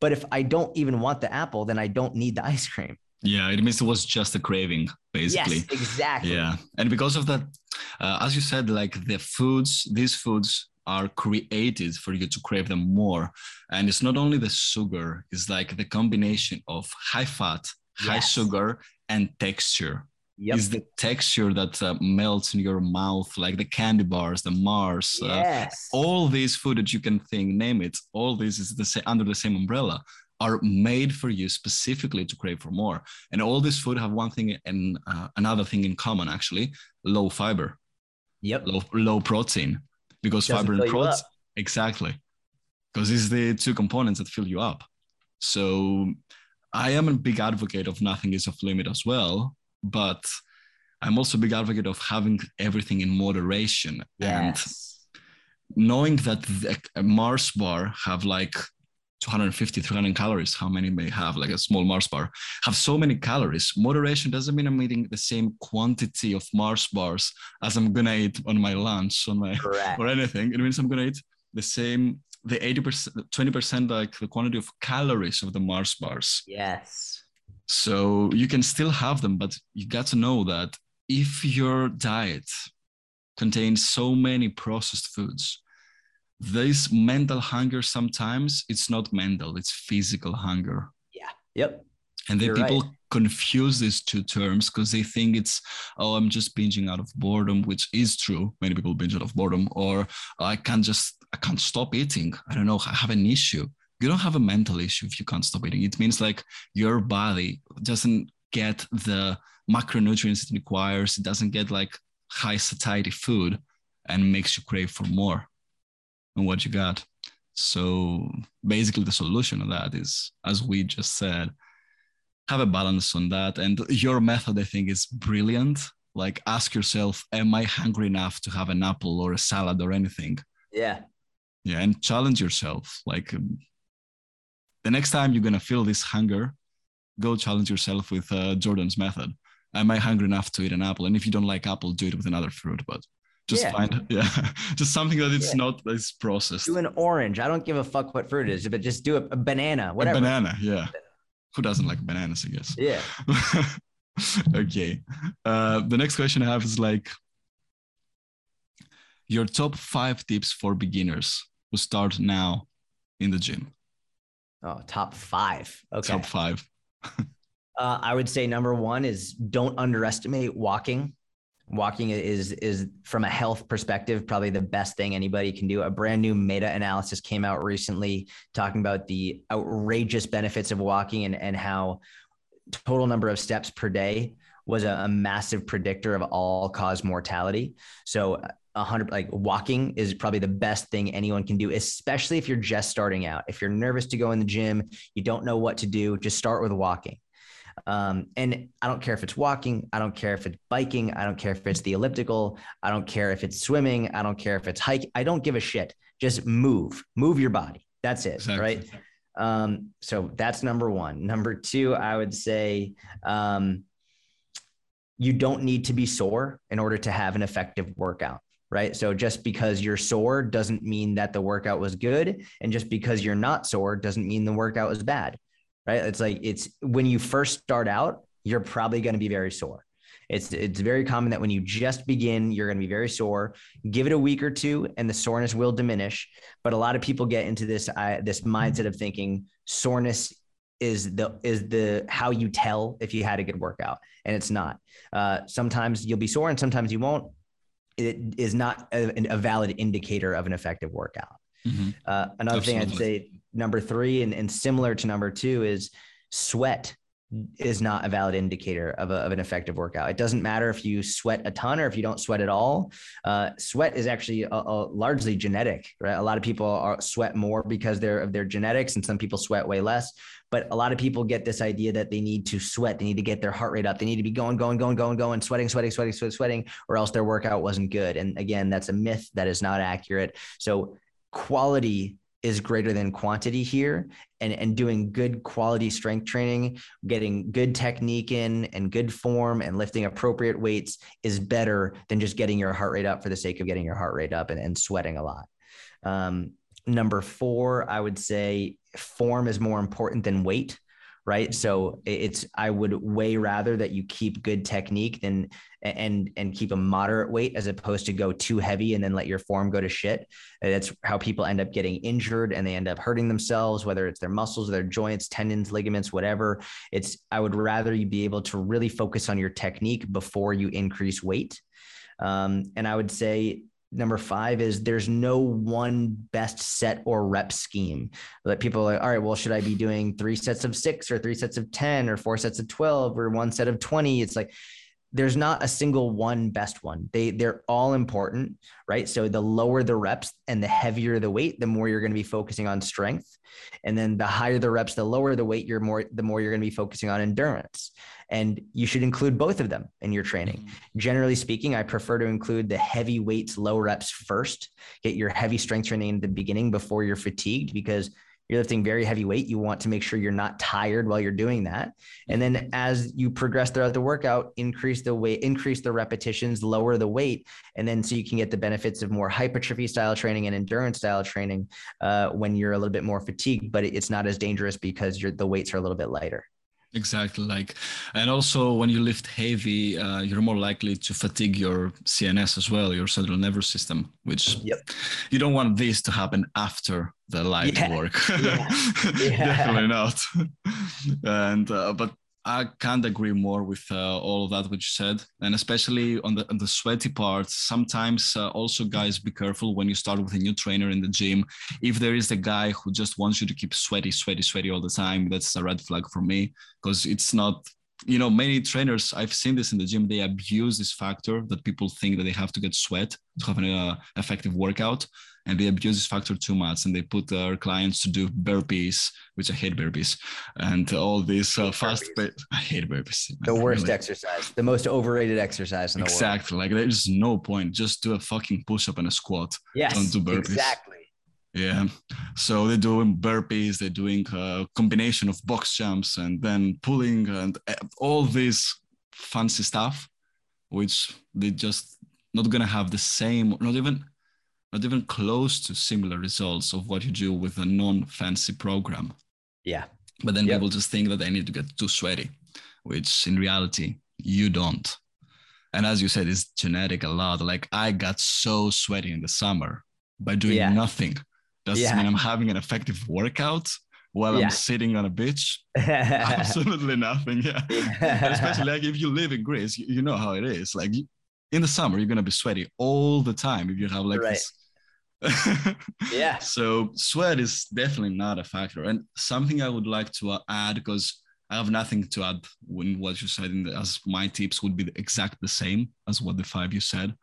But if I don't even want the apple, then I don't need the ice cream. Yeah, it means it was just a craving, basically. Yes, exactly. Yeah, and because of that, uh, as you said, like the foods, these foods are created for you to crave them more, and it's not only the sugar; it's like the combination of high fat, high yes. sugar, and texture. Yep. Is the texture that uh, melts in your mouth, like the candy bars, the Mars, uh, yes. uh, all these food that you can think, name it. All this is the sa- under the same umbrella are made for you specifically to crave for more. And all this food have one thing and uh, another thing in common, actually, low fiber. Yep. Low, low protein because fiber and protein, exactly. Because these are the two components that fill you up. So I am a big advocate of nothing is off limit as well, but I'm also a big advocate of having everything in moderation yes. and knowing that the Mars bar have like 250 300 calories how many may have like a small mars bar have so many calories moderation doesn't mean i'm eating the same quantity of mars bars as i'm gonna eat on my lunch on my Correct. or anything it means i'm gonna eat the same the 80% 20% like the quantity of calories of the mars bars. Yes. So you can still have them but you got to know that if your diet contains so many processed foods this mental hunger sometimes it's not mental it's physical hunger. Yeah. Yep. And then You're people right. confuse these two terms because they think it's oh i'm just binging out of boredom which is true. Many people binge out of boredom or i can't just i can't stop eating i don't know i have an issue you don't have a mental issue if you can't stop eating it means like your body doesn't get the macronutrients it requires it doesn't get like high satiety food and makes you crave for more and what you got. So basically, the solution of that is, as we just said, have a balance on that. And your method, I think, is brilliant. Like, ask yourself, am I hungry enough to have an apple or a salad or anything? Yeah. Yeah. And challenge yourself. Like, um, the next time you're going to feel this hunger, go challenge yourself with uh, Jordan's method. Am I hungry enough to eat an apple? And if you don't like apple, do it with another fruit. But just yeah. find yeah just something that it's yeah. not as processed do an orange i don't give a fuck what fruit it is but just do a, a banana whatever a banana yeah who doesn't like bananas i guess yeah okay uh the next question i have is like your top five tips for beginners who start now in the gym? Oh top five. Okay. Top five. Uh, i would say number one is don't underestimate walking. Walking is is from a health perspective probably the best thing anybody can do. A brand new meta-analysis came out recently talking about the outrageous benefits of walking and, and how total number of steps per day was a, a massive predictor of all cause mortality. So a hundred like walking is probably the best thing anyone can do especially if you're just starting out if you're nervous to go in the gym you don't know what to do just start with walking um, and I don't care if it's walking, I don't care if it's biking, I don't care if it's the elliptical, I don't care if it's swimming, I don't care if it's hike. I don't give a shit. Just move, move your body. That's it, exactly. right? Um, so that's number one. Number two, I would say um, you don't need to be sore in order to have an effective workout right? So just because you're sore doesn't mean that the workout was good. And just because you're not sore doesn't mean the workout was bad right? It's like it's when you first start out, you're probably going to be very sore. It's it's very common that when you just begin, you're going to be very sore. Give it a week or two, and the soreness will diminish. But a lot of people get into this uh, this mindset of thinking soreness is the is the how you tell if you had a good workout, and it's not. Uh, sometimes you'll be sore, and sometimes you won't. It is not a, a valid indicator of an effective workout. Mm-hmm. Uh, another Absolutely. thing I'd say number three and, and similar to number two is sweat is not a valid indicator of, a, of an effective workout. It doesn't matter if you sweat a ton or if you don't sweat at all. Uh, sweat is actually a, a largely genetic, right? A lot of people are, sweat more because they're of their genetics, and some people sweat way less. But a lot of people get this idea that they need to sweat, they need to get their heart rate up, they need to be going, going, going, going, going, sweating, sweating, sweating, sweating, sweating, or else their workout wasn't good. And again, that's a myth that is not accurate. So quality is greater than quantity here and, and doing good quality strength training getting good technique in and good form and lifting appropriate weights is better than just getting your heart rate up for the sake of getting your heart rate up and, and sweating a lot um, number four i would say form is more important than weight right? So it's I would way rather that you keep good technique than and and keep a moderate weight as opposed to go too heavy and then let your form go to shit. That's how people end up getting injured and they end up hurting themselves, whether it's their muscles, their joints, tendons, ligaments, whatever. It's I would rather you be able to really focus on your technique before you increase weight. Um, and I would say number five is there's no one best set or rep scheme that people are like all right well should i be doing three sets of six or three sets of 10 or four sets of 12 or one set of 20 it's like there's not a single one best one. They they're all important, right? So the lower the reps and the heavier the weight, the more you're going to be focusing on strength. And then the higher the reps, the lower the weight, you're more the more you're going to be focusing on endurance. And you should include both of them in your training. Mm-hmm. Generally speaking, I prefer to include the heavy weights, low reps first. Get your heavy strength training in the beginning before you're fatigued because you're lifting very heavy weight. You want to make sure you're not tired while you're doing that. And then as you progress throughout the workout, increase the weight, increase the repetitions, lower the weight. And then so you can get the benefits of more hypertrophy style training and endurance style training uh, when you're a little bit more fatigued, but it's not as dangerous because the weights are a little bit lighter. Exactly. Like, and also when you lift heavy, uh, you're more likely to fatigue your CNS as well, your central nervous system, which yep. you don't want this to happen after the light yeah. work. Yeah. Yeah. Definitely not. and, uh, but I can't agree more with uh, all of that which you said, and especially on the on the sweaty part. Sometimes uh, also, guys, be careful when you start with a new trainer in the gym. If there is a guy who just wants you to keep sweaty, sweaty, sweaty all the time, that's a red flag for me because it's not. You know, many trainers I've seen this in the gym. They abuse this factor that people think that they have to get sweat to have an uh, effective workout, and they abuse this factor too much and they put their clients to do burpees which i hate burpees and all these uh, fast burpees. i hate burpees the worst really. exercise the most overrated exercise in the exactly world. Exactly like there's no point just do a fucking push-up and a squat yes don't do burpees exactly yeah so they're doing burpees they're doing a combination of box jumps and then pulling and uh, all this fancy stuff which they just not gonna have the same not even not even close to similar results of what you do with a non-fancy program. Yeah. But then yep. people just think that they need to get too sweaty, which in reality you don't. And as you said, it's genetic a lot. Like I got so sweaty in the summer by doing yeah. nothing. Does yeah. mean I'm having an effective workout while yeah. I'm sitting on a beach? Absolutely nothing. Yeah. Especially like if you live in Greece, you, you know how it is. Like in the summer, you're gonna be sweaty all the time if you have like right. this yeah. So sweat is definitely not a factor. And something I would like to add, because I have nothing to add when what you said in the, as my tips would be the exact the same as what the five you said.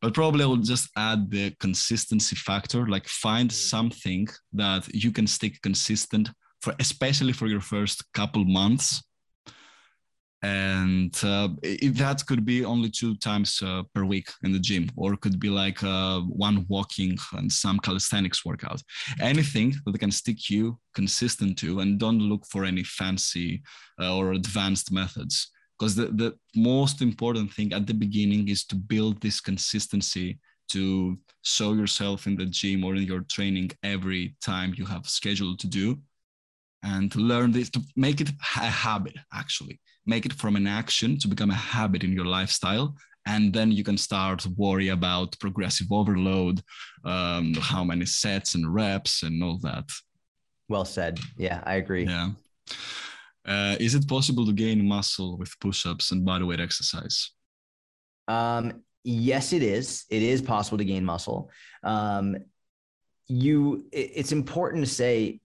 But probably I will just add the consistency factor, like find mm. something that you can stick consistent for, especially for your first couple months and uh, it, that could be only two times uh, per week in the gym or could be like uh, one walking and some calisthenics workout. Anything that can stick you consistent to and don't look for any fancy uh, or advanced methods. Because the, the most important thing at the beginning is to build this consistency to show yourself in the gym or in your training every time you have scheduled to do and to learn this to make it a habit actually make it from an action to become a habit in your lifestyle and then you can start worry about progressive overload um, how many sets and reps and all that. Well said. Yeah i agree. Yeah. Uh, is it possible to gain muscle with push-ups and bodyweight exercise? Um, yes it is. It is possible to gain muscle. Um, you it's important to say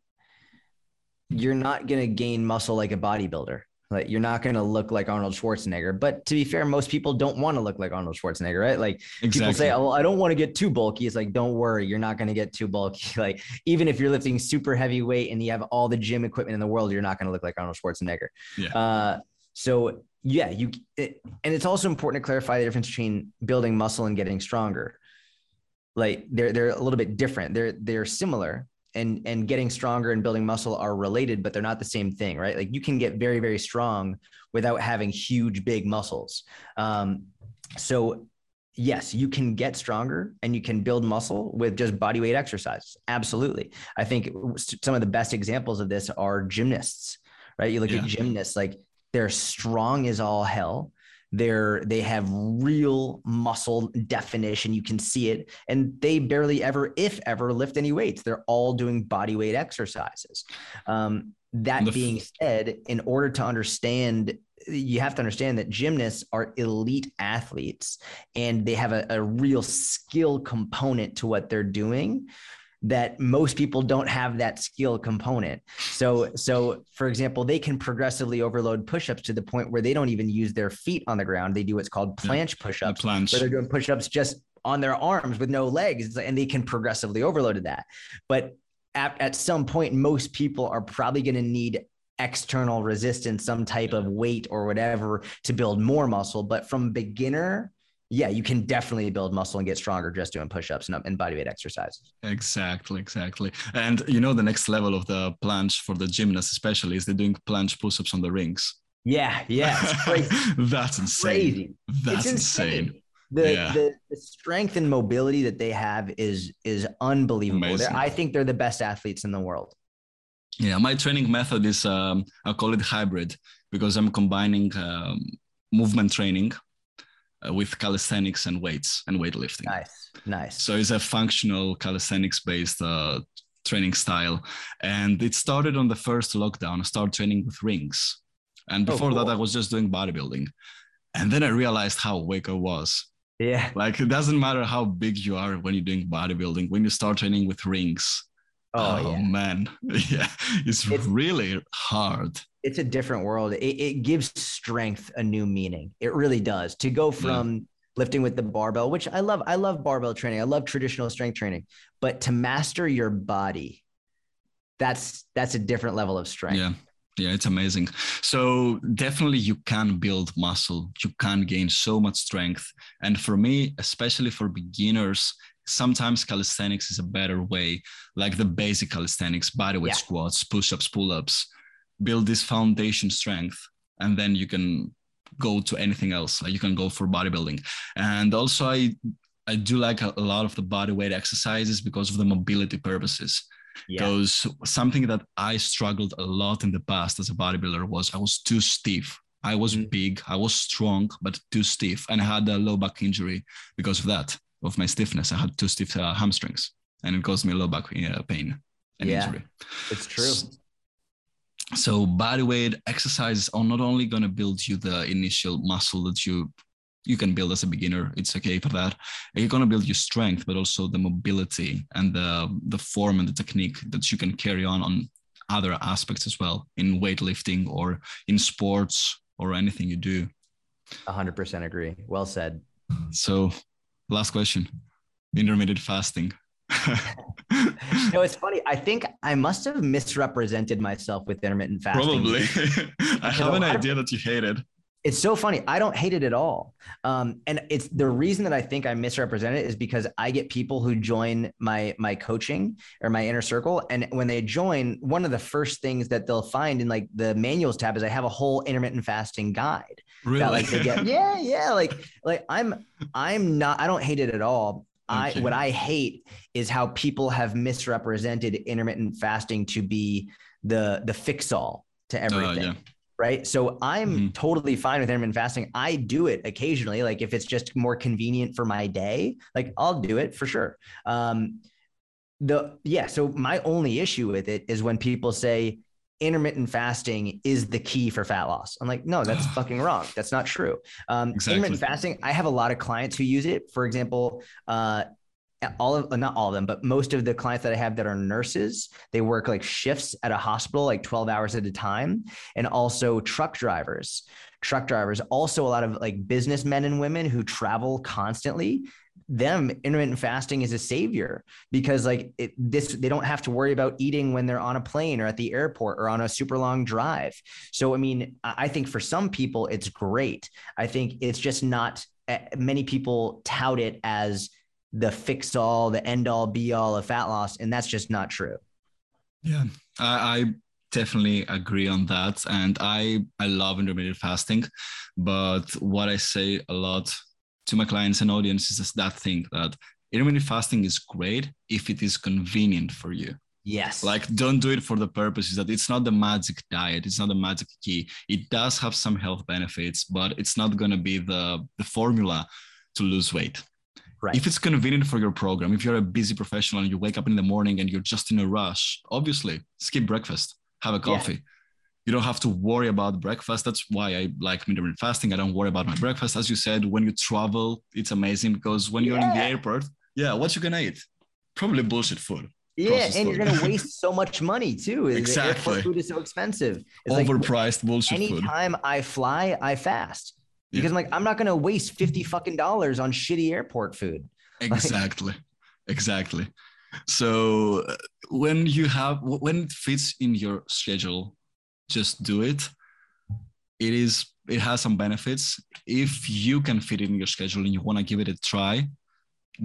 you're not going to gain muscle like a bodybuilder. Like you're not going to look like Arnold Schwarzenegger. But to be fair, most people don't want to look like Arnold Schwarzenegger, right? Like exactly. people say, "Oh, I don't want to get too bulky." It's like, don't worry, you're not going to get too bulky. Like even if you're lifting super heavy weight and you have all the gym equipment in the world, you're not going to look like Arnold Schwarzenegger. Yeah. Uh, so yeah, you it, and it's also important to clarify the difference between building muscle and getting stronger. Like they're they're a little bit different. They're they're similar, and and getting stronger and building muscle are related but they're not the same thing right like you can get very very strong without having huge big muscles um, so yes you can get stronger and you can build muscle with just body weight exercises absolutely i think some of the best examples of this are gymnasts right? You look yeah. at gymnasts, like they're strong as all hell. They're they have real muscle definition. You can see it, and they barely ever, if ever, lift any weights. They're all doing body weight exercises. Um, that being said, in order to understand you have to understand that gymnasts are elite athletes and they have a, a, real skill component to what they're doing that most people don't have that skill component. So, so for example, they can progressively overload push-ups to the point where they don't even use their feet on the ground. They do what's called planche push-ups, the planche. where they're doing push-ups just on their arms with no legs, and they can progressively overload that. But at, at some point, most people are probably going to need external resistance, some type of weight or whatever to build more muscle. But from beginner yeah, you can definitely build muscle and get stronger just doing push-ups and, and bodyweight exercises. Exactly, exactly. And you know, the next level of the planche for the gymnasts, especially, is they're doing planche push-ups on the rings. Yeah, yeah, That's insane. Crazy. That's insane. insane. The, yeah. the, the strength and mobility that they have is is unbelievable. I think they're the best athletes in the world. Yeah, my training method is um, I call it hybrid because I'm combining um, movement training with calisthenics and weights and weightlifting. Nice, nice. So it's a functional calisthenics based uh, training style, and it started on the first lockdown. I started training with rings, and oh, before oh, cool. that, I was just doing bodybuilding, and then I realized how weak I was. Yeah, like it doesn't matter how big you are when you're doing bodybuilding. When you start training with rings, Oh, oh yeah. man, yeah, it's, it's, really hard. It's a different world. It, it, gives strength a new meaning. It really does. To go from yeah. lifting with the barbell, which I love. I love barbell training. I love traditional strength training, but to master your body, that's that's a different level of strength. Yeah. Yeah, it's amazing. So definitely you can build muscle. You can gain so much strength. And for me, especially for beginners, sometimes calisthenics is a better way, like the basic calisthenics, bodyweight yeah. squats, push-ups, pull-ups, build this foundation strength, and then you can go to anything else. Like you can go for bodybuilding. And also I I do like a, a lot of the bodyweight exercises because of the mobility purposes. Because yeah. something that I struggled a lot in the past as a bodybuilder was I was too stiff. I was mm. big, I was strong, but too stiff. And I had a low back injury because of that of my stiffness. I had two stiff uh, hamstrings, and it caused me low back uh, pain and yeah, injury. It's true. So, body weight exercises are not only going to build you the initial muscle that you you can build as a beginner. It's okay for that. You're going to build your strength, but also the mobility and the the form and the technique that you can carry on on other aspects as well in weightlifting or in sports or anything you do. 100% agree. Well said. So last question intermittent fasting no, it's funny. I think I must have misrepresented myself with intermittent fasting. Probably. I have an idea that you hate it. It's so funny. I don't hate it at all. Um, and it's the reason that I think I misrepresent it is because I get people who join my my coaching or my inner circle, and when they join, one of the first things that they'll find in like the manuals tab is I have a whole intermittent fasting guide. Really? That, like, get, yeah, yeah. Like like I'm I'm not. I don't hate it at all. I what I hate is how people have misrepresented intermittent fasting to be the the fix all to uh, everything. Uh, yeah right? So I'm mm-hmm. totally fine with intermittent fasting. I do it occasionally, like if it's just more convenient for my day, like I'll do it for sure. Um, the yeah, so my only issue with it is when people say intermittent fasting is the key for fat loss. I'm like, no, that's fucking wrong. That's not true. Um, exactly. Intermittent fasting, I have a lot of clients who use it. For example, uh, all of not all of them, but most of the clients that I have that are nurses, they work like shifts at a hospital, like 12 hours at a time, and also truck drivers. Truck drivers, also a lot of like businessmen and women who travel constantly. Them intermittent fasting is a savior because like it, this, they don't have to worry about eating when they're on a plane or at the airport or on a super long drive. So I mean, I think for some people it's great. I think it's just not eh, many people tout it as the fix all, the end all be all of fat loss. And that's just not true. Yeah, I, I definitely agree on that. And I, I love intermittent fasting. But what I say a lot to my clients and audience is that thing that intermittent fasting is great if it is convenient for you. Yes. Like, don't do it for the purposes that it's not the magic diet, it's not the magic key. It does have some health benefits, but it's not going to be the, the formula to lose weight. Right. If it's convenient for your program, if you're a busy professional and you wake up in the morning and you're just in a rush, obviously skip breakfast, have a coffee. Yeah. You don't have to worry about breakfast. That's why I like intermittent fasting. I don't worry about my breakfast. As you said, when you travel, it's amazing because when you're yeah. in the airport, yeah, what you gonna eat? Probably bullshit food. Yeah, and you're gonna waste so much money too. Exactly. food is so expensive. It's Overpriced like, bullshit anytime food. I fly, I fast because yeah. I'm like, I'm not gonna waste 50 fucking dollars on shitty airport food. Exactly. exactly. So uh, when you have when it fits in your schedule, just do it. It is it has some benefits. If you can fit it in your schedule and you want to give it a try,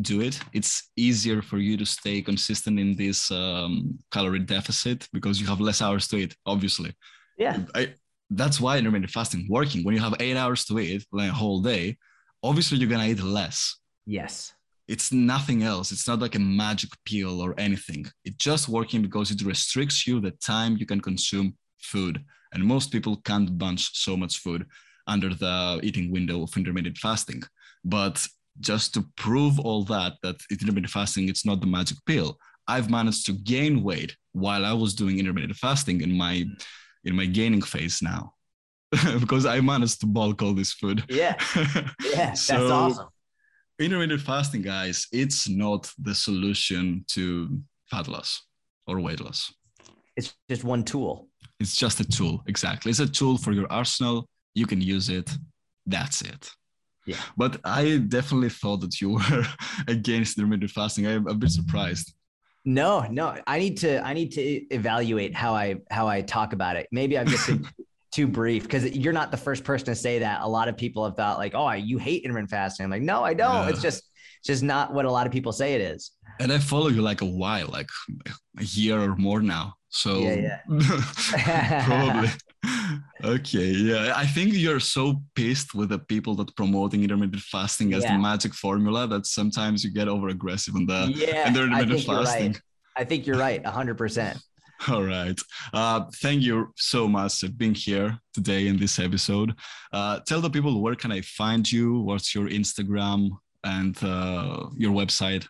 do it. It's easier for you to stay consistent in this um, calorie deficit because you have less hours to eat, obviously. Yeah. I, that's why intermittent fasting working. When you have eight hours to eat, like a whole day, obviously you're gonna eat less. Yes. It's nothing else. It's not like a magic pill or anything. It's just working because it restricts you the time you can consume food. And most people can't bunch so much food under the eating window of intermittent fasting. But just to prove all that, that intermittent fasting, it's not the magic pill. I've managed to gain weight while I was doing intermittent fasting in my mm. In my gaining phase now. because I managed to bulk all this food. Yeah. Yeah. so, that's awesome. Intermittent fasting, guys, it's not the solution to fat loss or weight loss. It's just one tool. It's just a tool. Exactly. It's a tool for your arsenal. You can use it. That's it. Yeah. But I definitely thought that you were against intermittent fasting. I'm a bit surprised. No, no. I need to I need to evaluate how I how I talk about it. Maybe I've just been too brief because you're not the first person to say that. A lot of people have thought like, "Oh, you hate intermittent fasting." I'm like, "No, I don't. Yeah. It's just it's just not what a lot of people say it is." And I follow you like a while, like a year or more now. So yeah, yeah. probably okay, yeah. I think you're so pissed with the people that promoting intermittent fasting as yeah. the magic formula that sometimes you get over aggressive on the yeah, intermittent fasting. Right. I think you're right, hundred percent. All right. Uh, thank you so much for being here today in this episode. Uh, tell the people where can I find you? What's your Instagram and uh, your website?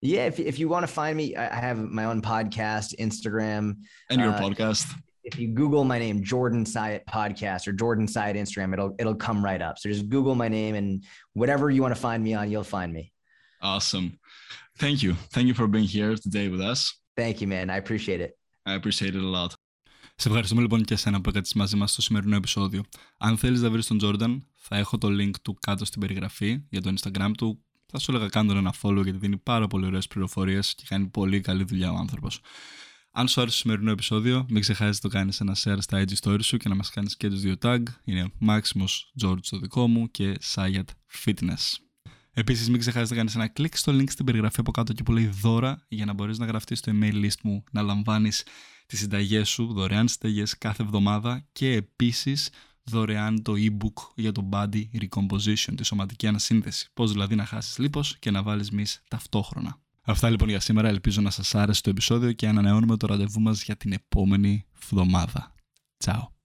Yeah, if, if you want to find me, I have my own podcast, Instagram, and your uh, podcast if you Google my name, Jordan Syatt podcast or Jordan Syatt Instagram, it'll it'll come right up. So just Google my name and whatever you want to find me on, you'll find me. Awesome. Thank you. Thank you for being here today with us. Thank you, man. I appreciate it. I appreciate it a lot. Σε ευχαριστούμε λοιπόν και εσένα που έκατες μαζί μας στο σημερινό επεισόδιο. Αν θέλεις να βρεις τον Jordan, θα έχω το link του κάτω στην περιγραφή για το Instagram του. Θα σου έλεγα κάνω ένα follow γιατί δίνει πάρα πολύ ωραίες πληροφορίες και κάνει πολύ καλή δουλειά ο άνθρωπος. Αν σου άρεσε το σημερινό επεισόδιο, μην ξεχάσεις να το κάνεις ένα share στα IG story σου και να μας κάνεις και τους δύο tag. Είναι Maximus George το δικό μου και Sayat Fitness. Επίσης, μην ξεχάσεις να κάνεις ένα κλικ στο link στην περιγραφή από κάτω και που λέει δώρα για να μπορείς να γραφτείς στο email list μου, να λαμβάνεις τις συνταγές σου, δωρεάν συνταγές κάθε εβδομάδα και επίσης δωρεάν το e-book για το body recomposition, τη σωματική ανασύνθεση. Πώς δηλαδή να χάσεις λίπος και να βάλεις μυς ταυτόχρονα. Αυτά λοιπόν για σήμερα. Ελπίζω να σας άρεσε το επεισόδιο και ανανεώνουμε το ραντεβού μας για την επόμενη εβδομάδα. Τσάου.